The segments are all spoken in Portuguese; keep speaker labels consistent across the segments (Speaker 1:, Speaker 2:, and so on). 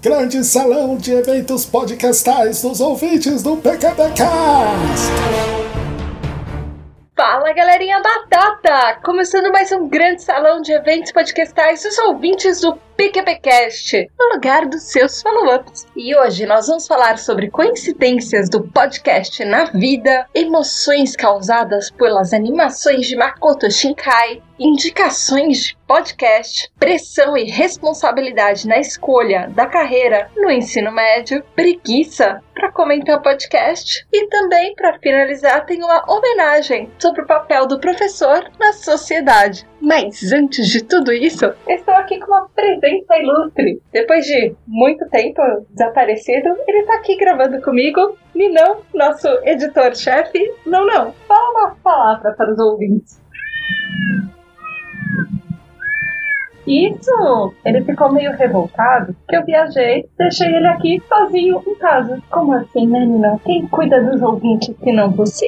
Speaker 1: grande salão de eventos podcastais dos ouvintes do PQPcast.
Speaker 2: Fala galerinha batata! Começando mais um grande salão de eventos podcastais dos ouvintes do PQPcast, no lugar dos seus follow-ups. E hoje nós vamos falar sobre coincidências do podcast na vida, emoções causadas pelas animações de Makoto Shinkai, indicações de podcast, pressão e responsabilidade na escolha da carreira no ensino médio, preguiça para comentar podcast e também para finalizar tem uma homenagem sobre o papel do professor na sociedade. Mas antes de tudo isso, estou aqui com uma presença ilustre. Depois de muito tempo desaparecido, ele está aqui gravando comigo. Ninão, nosso editor-chefe. Não, não. Fala uma palavra para os ouvintes. Isso! Ele ficou meio revoltado que eu viajei, deixei ele aqui sozinho em casa. Como assim, né, Ninão? Quem cuida dos ouvintes se não você?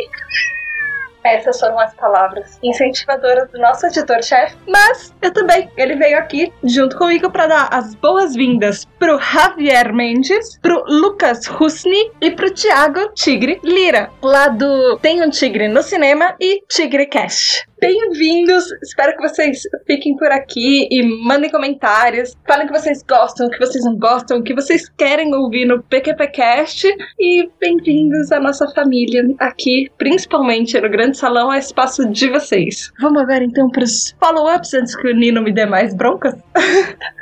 Speaker 2: Essas foram as palavras incentivadoras do nosso editor-chefe. Mas eu também. Ele veio aqui junto comigo para dar as boas-vindas pro Javier Mendes, pro Lucas Husni e pro Thiago Tigre Lira, lá do Tem um Tigre no Cinema e Tigre Cast. Bem-vindos! Espero que vocês fiquem por aqui e mandem comentários. Falem o que vocês gostam, o que vocês não gostam, o que vocês querem ouvir no PQPcast. E bem-vindos à nossa família aqui, principalmente no Grande Salão, é espaço de vocês. Vamos agora então para os follow-ups antes que o Nino me dê mais broncas?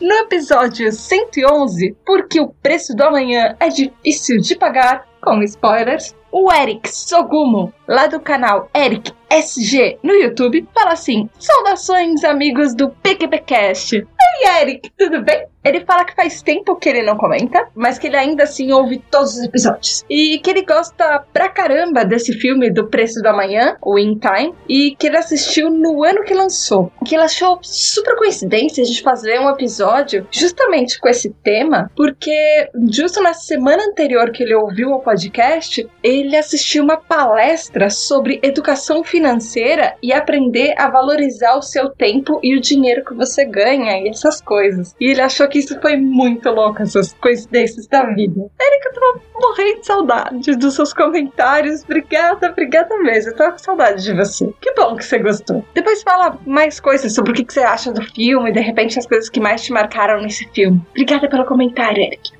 Speaker 2: No episódio 111, porque o preço do amanhã é difícil de pagar, com spoilers, o Eric Sogumo, lá do canal Eric SG no YouTube, fala assim: Saudações, amigos do PQPcast. Ei, Eric, tudo bem? Ele fala que faz tempo que ele não comenta, mas que ele ainda assim ouve todos os episódios. E que ele gosta pra caramba desse filme do Preço do Amanhã, o In Time, e que ele assistiu no ano que lançou. Que ele achou super coincidência de fazer um episódio justamente com esse tema, porque justo na semana anterior que ele ouviu o podcast, ele assistiu uma palestra sobre educação financeira e aprender a valorizar o seu tempo e o dinheiro que você ganha e essas coisas. E ele achou que isso foi muito louco, essas coincidências da vida. Erika, eu tô morrendo de saudade dos seus comentários. Obrigada, obrigada mesmo. Eu tô com saudade de você. Que bom que você gostou. Depois fala mais coisas sobre o que você acha do filme, de repente as coisas que mais te marcaram nesse filme. Obrigada pelo comentário, Eric.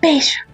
Speaker 2: Beijo.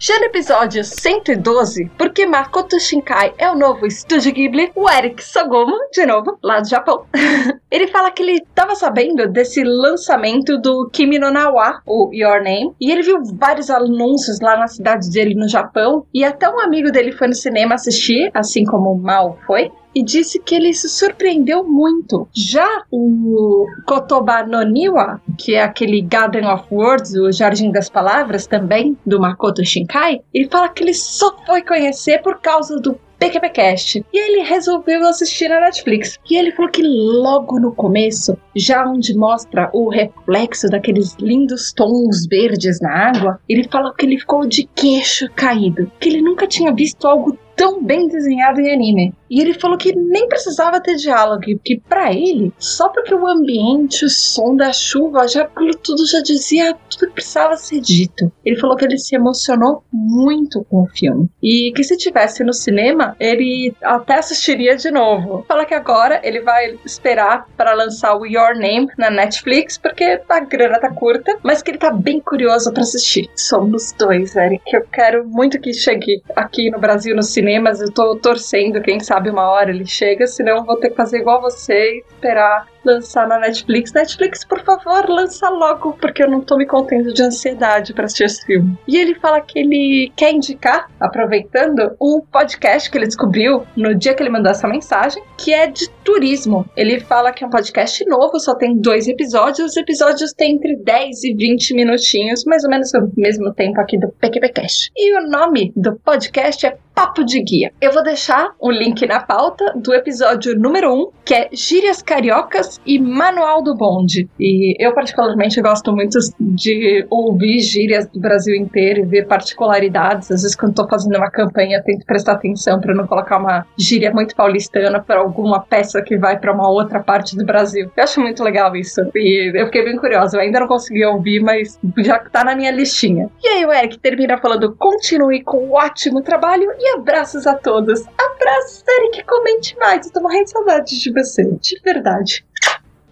Speaker 2: Já no episódio 112, porque Makoto Shinkai é o novo estúdio Ghibli, o Eric Sogomo, de novo, lá do Japão, ele fala que ele estava sabendo desse lançamento do Kimi no Nawa, o Your Name, e ele viu vários anúncios lá na cidade dele no Japão, e até um amigo dele foi no cinema assistir, assim como o Mal foi, e disse que ele se surpreendeu muito. Já o Kotoba no Niwa, que é aquele Garden of Words, o Jardim das Palavras também, do Makoto Shinkai, ele fala que ele só foi conhecer por causa do PQPcast. E ele resolveu assistir na Netflix. E ele falou que logo no começo, já onde mostra o reflexo daqueles lindos tons verdes na água, ele falou que ele ficou de queixo caído. Que ele nunca tinha visto algo tão bem desenhado em anime. E ele falou que nem precisava ter diálogo, que para ele, só porque o ambiente, o som da chuva, já tudo já dizia tudo que precisava ser dito. Ele falou que ele se emocionou muito com o filme e que se tivesse no cinema, ele até assistiria de novo. Fala que agora ele vai esperar para lançar o Your Name na Netflix porque a grana tá curta, mas que ele tá bem curioso para assistir. Somos dois, Eric. Eu quero muito que chegue aqui no Brasil no cinema cinemas, eu tô torcendo, quem sabe uma hora ele chega, senão vou ter que fazer igual você e esperar lançar na Netflix. Netflix, por favor, lança logo, porque eu não tô me contendo de ansiedade para assistir esse filme. E ele fala que ele quer indicar, aproveitando, um podcast que ele descobriu no dia que ele mandou essa mensagem, que é de turismo. Ele fala que é um podcast novo, só tem dois episódios. Os episódios têm entre 10 e 20 minutinhos, mais ou menos o mesmo tempo aqui do PQPcast. E o nome do podcast é Papo de Guia. Eu vou deixar o link na pauta do episódio número 1, que é Gírias Cariocas e Manual do Bonde. E eu, particularmente, gosto muito de ouvir gírias do Brasil inteiro e ver particularidades. Às vezes, quando estou fazendo uma campanha, tento prestar atenção para não colocar uma gíria muito paulistana para alguma peça que vai para uma outra parte do Brasil. Eu acho muito legal isso. E eu fiquei bem curiosa. Eu ainda não consegui ouvir, mas já tá na minha listinha. E aí, o Eric termina falando: continue com um ótimo trabalho e abraços a todos. Abraços, Eric. Comente mais. Eu tô morrendo de saudade de você. De verdade.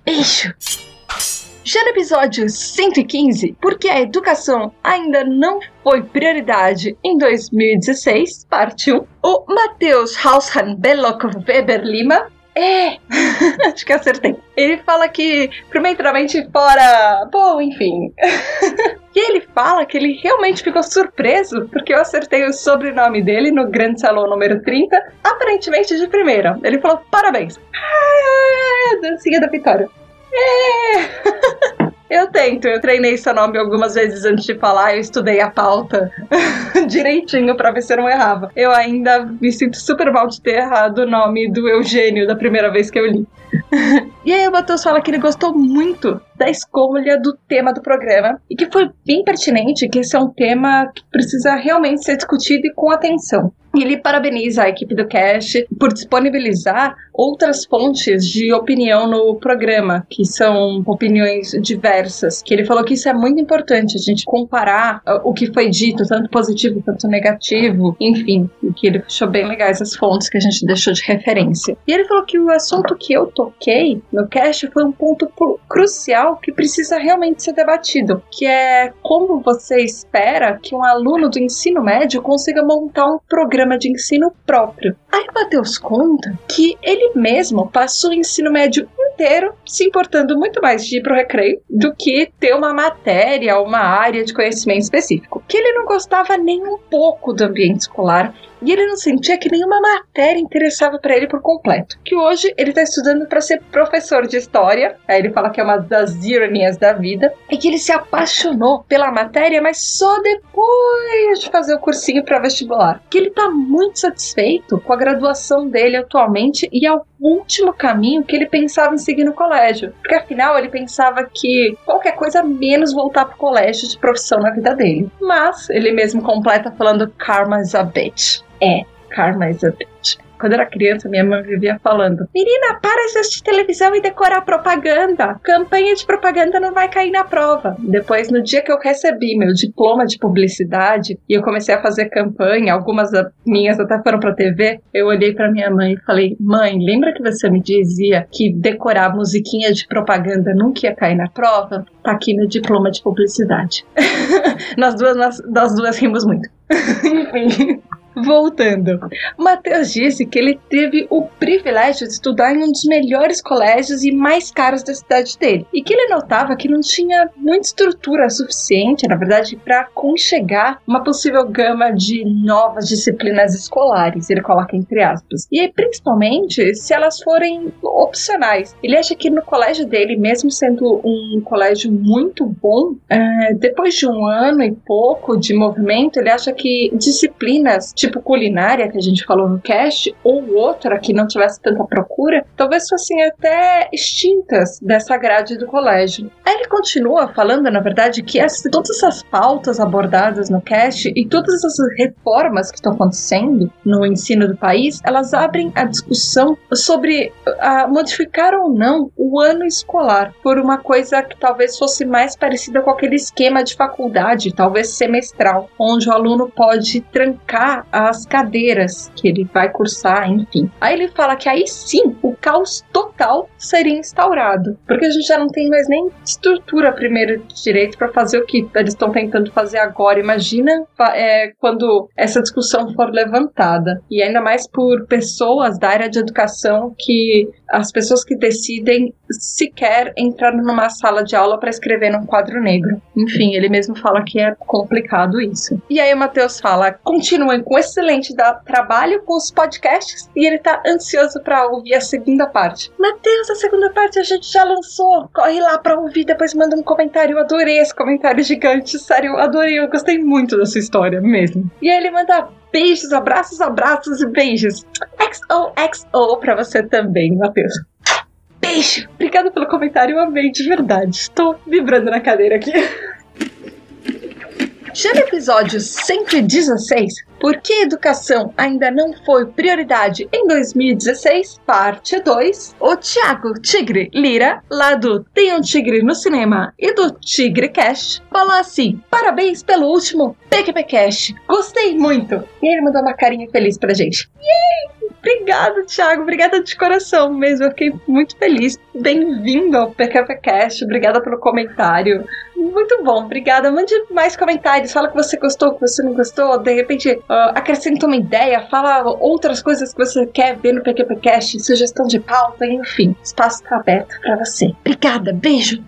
Speaker 2: Beijo. Já no episódio 115, porque a educação ainda não foi prioridade em 2016, parte 1, o Matheus Haushan Belloc Weber Lima é! Acho que acertei. Ele fala que, primeiramente, fora. Bom, enfim. e ele fala que ele realmente ficou surpreso porque eu acertei o sobrenome dele no Grande Salão número 30, aparentemente de primeira. Ele falou: parabéns! Ah, dancinha da vitória. É! Eu tento, eu treinei seu nome algumas vezes antes de falar, eu estudei a pauta direitinho para ver se eu não errava. Eu ainda me sinto super mal de ter errado o nome do Eugênio da primeira vez que eu li. e aí o Matheus fala que ele gostou muito da escolha do tema do programa e que foi bem pertinente, que esse é um tema que precisa realmente ser discutido e com atenção. Ele parabeniza a equipe do Cast por disponibilizar outras fontes de opinião no programa, que são opiniões diversas. Que ele falou que isso é muito importante, a gente comparar uh, o que foi dito, tanto positivo quanto negativo, enfim, que ele achou bem legais as fontes que a gente deixou de referência. E ele falou que o assunto que eu toquei no cast foi um ponto crucial que precisa realmente ser debatido, que é como você espera que um aluno do ensino médio consiga montar um programa de ensino próprio. Matheus conta que ele mesmo passou o ensino médio inteiro se importando muito mais de ir pro recreio do que ter uma matéria, uma área de conhecimento específico. Que ele não gostava nem um pouco do ambiente escolar e ele não sentia que nenhuma matéria interessava para ele por completo. Que hoje ele está estudando para ser professor de história, aí ele fala que é uma das ironias da vida, e que ele se apaixonou pela matéria, mas só depois de fazer o cursinho para vestibular. Que ele está muito satisfeito com a graduação dele atualmente e é o último caminho que ele pensava em seguir no colégio. Porque afinal ele pensava que qualquer coisa menos voltar pro colégio de profissão na vida dele. Mas ele mesmo completa falando karma is a bitch. É, karma is a bitch. Quando eu era criança, minha mãe vivia falando: Menina, para de assistir televisão e decorar propaganda. Campanha de propaganda não vai cair na prova. Depois, no dia que eu recebi meu diploma de publicidade e eu comecei a fazer campanha, algumas minhas até foram pra TV, eu olhei para minha mãe e falei: Mãe, lembra que você me dizia que decorar musiquinha de propaganda nunca ia cair na prova? Tá aqui meu diploma de publicidade. nós, duas, nós, nós duas rimos muito. Enfim. Voltando, Matheus disse que ele teve o privilégio de estudar em um dos melhores colégios e mais caros da cidade dele, e que ele notava que não tinha muita estrutura suficiente, na verdade, para conchegar uma possível gama de novas disciplinas escolares, ele coloca entre aspas. E principalmente se elas forem opcionais. Ele acha que no colégio dele, mesmo sendo um colégio muito bom, é, depois de um ano e pouco de movimento, ele acha que disciplinas tipo culinária, que a gente falou no cast, ou outra que não tivesse tanta procura, talvez fossem até extintas dessa grade do colégio. Ele continua falando, na verdade, que essa, todas essas pautas abordadas no cast e todas essas reformas que estão acontecendo no ensino do país, elas abrem a discussão sobre a, modificar ou não o ano escolar por uma coisa que talvez fosse mais parecida com aquele esquema de faculdade, talvez semestral, onde o aluno pode trancar as cadeiras que ele vai cursar, enfim. Aí ele fala que aí sim o caos total seria instaurado, porque a gente já não tem mais nem estrutura primeiro direito para fazer o que eles estão tentando fazer agora. Imagina é, quando essa discussão for levantada e ainda mais por pessoas da área de educação que as pessoas que decidem sequer entrar numa sala de aula para escrever num quadro negro. Enfim, ele mesmo fala que é complicado isso. E aí o Matheus fala: continuem com excelente trabalho com os podcasts e ele tá ansioso para ouvir a segunda parte. Matheus, a segunda parte a gente já lançou. Corre lá para ouvir, depois manda um comentário. Eu adorei esse comentário gigante, sério, eu adorei, eu gostei muito dessa história mesmo. E aí ele manda beijos, abraços, abraços e beijos. XOXO para você também, Matheus. Beijo! Obrigada pelo comentário, eu amei de verdade. Estou vibrando na cadeira aqui. Já no episódio 116, por que educação ainda não foi prioridade em 2016, parte 2, o Thiago Tigre Lira, lá do Tem um Tigre no Cinema e do Tigre Cast, falou assim: parabéns pelo último PQPcast, gostei muito. E ele mandou uma carinha feliz pra gente. Yay! Obrigada, Thiago. Obrigada de coração mesmo. Eu fiquei muito feliz. Bem-vindo ao PQPcast. Obrigada pelo comentário. Muito bom, obrigada. Mande mais comentários. Fala que você gostou, que você não gostou. De repente, uh, acrescenta uma ideia. Fala outras coisas que você quer ver no PQPcast. Sugestão de pauta, enfim. Espaço está aberto para você. Obrigada, beijo.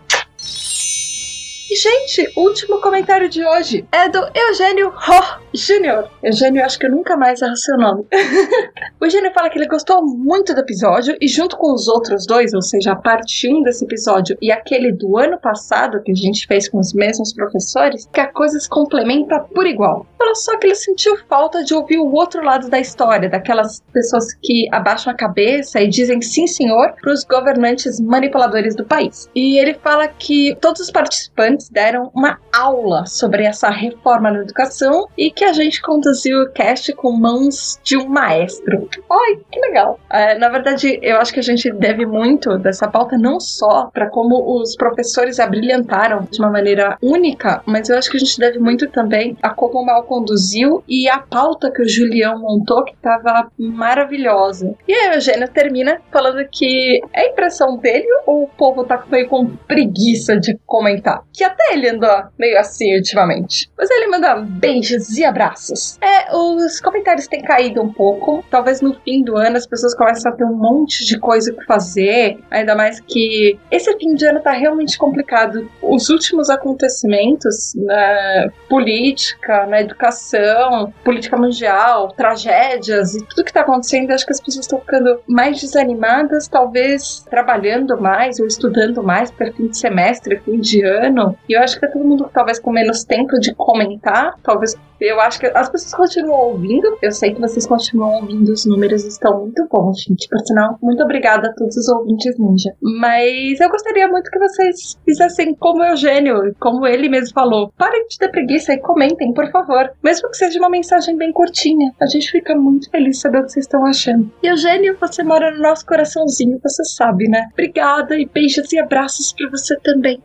Speaker 2: E, gente, o último comentário de hoje é do Eugênio Ho Júnior. Eugênio, acho que eu nunca mais erro seu nome. o Eugênio fala que ele gostou muito do episódio e, junto com os outros dois, ou seja, a parte 1 desse episódio e aquele do ano passado que a gente fez com os mesmos professores, que a coisa se complementa por igual. Falou só que ele sentiu falta de ouvir o outro lado da história, daquelas pessoas que abaixam a cabeça e dizem sim, senhor, para os governantes manipuladores do país. E ele fala que todos os participantes deram uma aula sobre essa reforma na educação e que a gente conduziu o cast com mãos de um maestro. Ai, que legal! É, na verdade, eu acho que a gente deve muito dessa pauta não só para como os professores abrilhantaram de uma maneira única, mas eu acho que a gente deve muito também a como o Mal conduziu e a pauta que o Julião montou, que estava maravilhosa. E aí, Eugênio termina falando que é impressão dele ou o povo tá meio com preguiça de comentar? Que até ele andou meio assim ultimamente. Mas ele manda beijos e abraços. É, os comentários têm caído um pouco. Talvez no fim do ano as pessoas começam a ter um monte de coisa pra fazer. Ainda mais que esse fim de ano tá realmente complicado. Os últimos acontecimentos na política, na educação, política mundial, tragédias e tudo que tá acontecendo, acho que as pessoas estão ficando mais desanimadas, talvez trabalhando mais ou estudando mais para fim de semestre, fim de ano. E eu acho que é todo mundo talvez com menos tempo de comentar, talvez eu acho que as pessoas continuam ouvindo. Eu sei que vocês continuam ouvindo, os números estão muito bons, gente. Por sinal, muito obrigada a todos os ouvintes ninja. Mas eu gostaria muito que vocês fizessem como o Eugênio, como ele mesmo falou. Parem de ter preguiça e comentem, por favor. Mesmo que seja uma mensagem bem curtinha. A gente fica muito feliz saber o que vocês estão achando. E Eugênio, você mora no nosso coraçãozinho, você sabe, né? Obrigada e beijos e abraços para você também.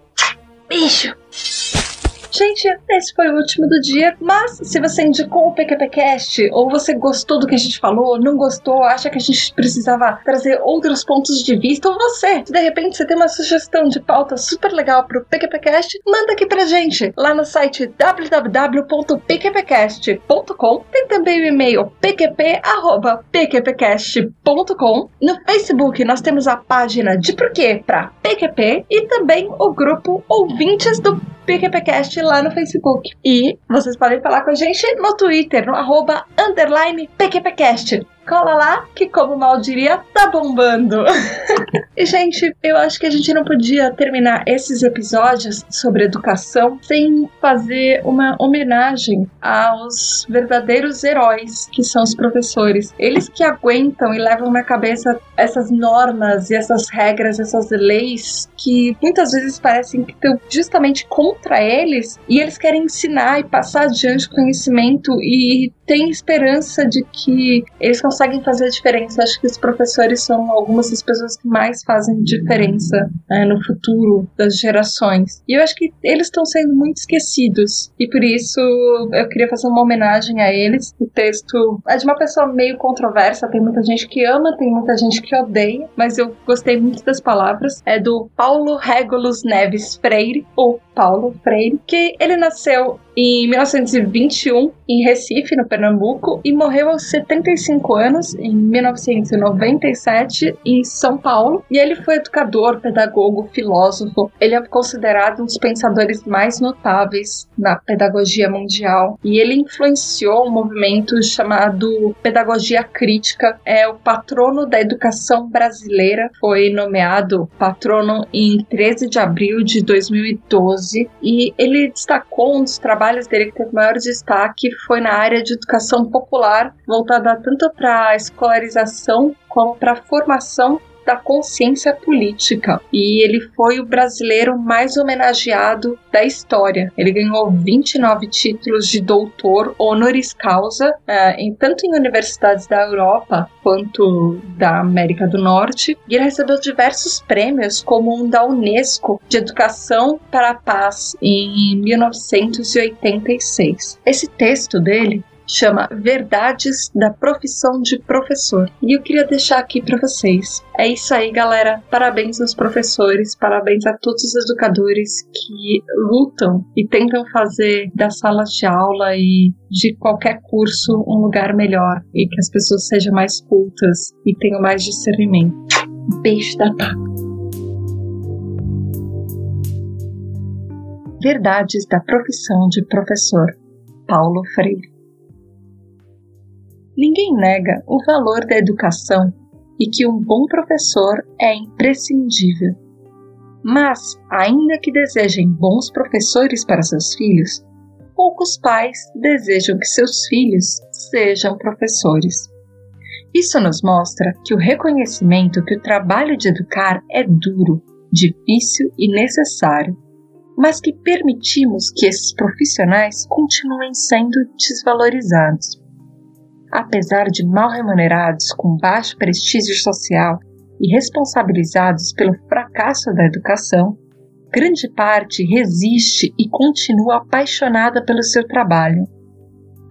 Speaker 2: Beijo! Gente, esse foi o último do dia. Mas se você indicou o PQPcast ou você gostou do que a gente falou, não gostou, acha que a gente precisava trazer outros pontos de vista, ou você, se de repente você tem uma sugestão de pauta super legal pro PQPcast, manda aqui pra gente lá no site www.pqpcast.com. Tem também o e-mail pqp@pqpcast.com. No Facebook nós temos a página de porquê para PQP e também o grupo ouvintes do PQPcast lá no Facebook. E vocês podem falar com a gente no Twitter, no arroba underline PQPcast cola lá, que como mal diria, tá bombando. e, gente, eu acho que a gente não podia terminar esses episódios sobre educação sem fazer uma homenagem aos verdadeiros heróis que são os professores. Eles que aguentam e levam na cabeça essas normas e essas regras, essas leis que muitas vezes parecem que estão justamente contra eles e eles querem ensinar e passar adiante conhecimento e tem esperança de que eles conseguem fazer a diferença. Acho que os professores são algumas das pessoas que mais fazem diferença né, no futuro das gerações. E eu acho que eles estão sendo muito esquecidos. E por isso eu queria fazer uma homenagem a eles. O texto é de uma pessoa meio controversa, tem muita gente que ama, tem muita gente que odeia, mas eu gostei muito das palavras. É do Paulo Regulus Neves Freire, ou Paulo Freire, que ele nasceu em 1921 em Recife, no Pernambuco, e morreu aos 75 anos em 1997 em São Paulo. E ele foi educador, pedagogo, filósofo. Ele é considerado um dos pensadores mais notáveis na pedagogia mundial e ele influenciou um movimento chamado pedagogia crítica. É o patrono da educação brasileira, foi nomeado patrono em 13 de abril de 2012 e ele destacou um dos trabalhos dele que teve maior destaque foi na área de educação popular, voltada tanto para a escolarização como para a formação da consciência política e ele foi o brasileiro mais homenageado da história. Ele ganhou 29 títulos de doutor honoris causa, uh, em, tanto em universidades da Europa quanto da América do Norte, e ele recebeu diversos prêmios, como um da Unesco de Educação para a Paz em 1986. Esse texto dele chama Verdades da Profissão de Professor. E eu queria deixar aqui para vocês. É isso aí, galera. Parabéns aos professores, parabéns a todos os educadores que lutam e tentam fazer das salas de aula e de qualquer curso um lugar melhor e que as pessoas sejam mais cultas e tenham mais discernimento. Beijo da Tata. Verdades da profissão de professor. Paulo Freire. Ninguém nega o valor da educação e que um bom professor é imprescindível. Mas, ainda que desejem bons professores para seus filhos, poucos pais desejam que seus filhos sejam professores. Isso nos mostra que o reconhecimento que o trabalho de educar é duro, difícil e necessário, mas que permitimos que esses profissionais continuem sendo desvalorizados apesar de mal remunerados com baixo prestígio social e responsabilizados pelo fracasso da educação, grande parte resiste e continua apaixonada pelo seu trabalho.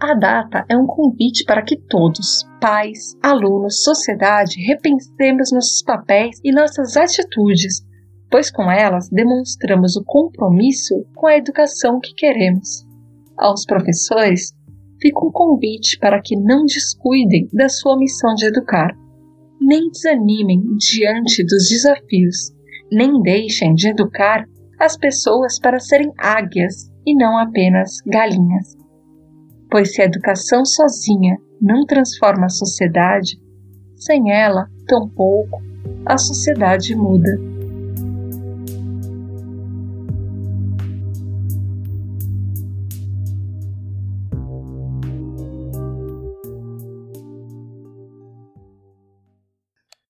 Speaker 2: A data é um convite para que todos, pais, alunos, sociedade, repensemos nossos papéis e nossas atitudes, pois com elas demonstramos o compromisso com a educação que queremos. Aos professores, fica um convite para que não descuidem da sua missão de educar, nem desanimem diante dos desafios, nem deixem de educar as pessoas para serem águias e não apenas galinhas. Pois se a educação sozinha não transforma a sociedade, sem ela, tampouco, a sociedade muda.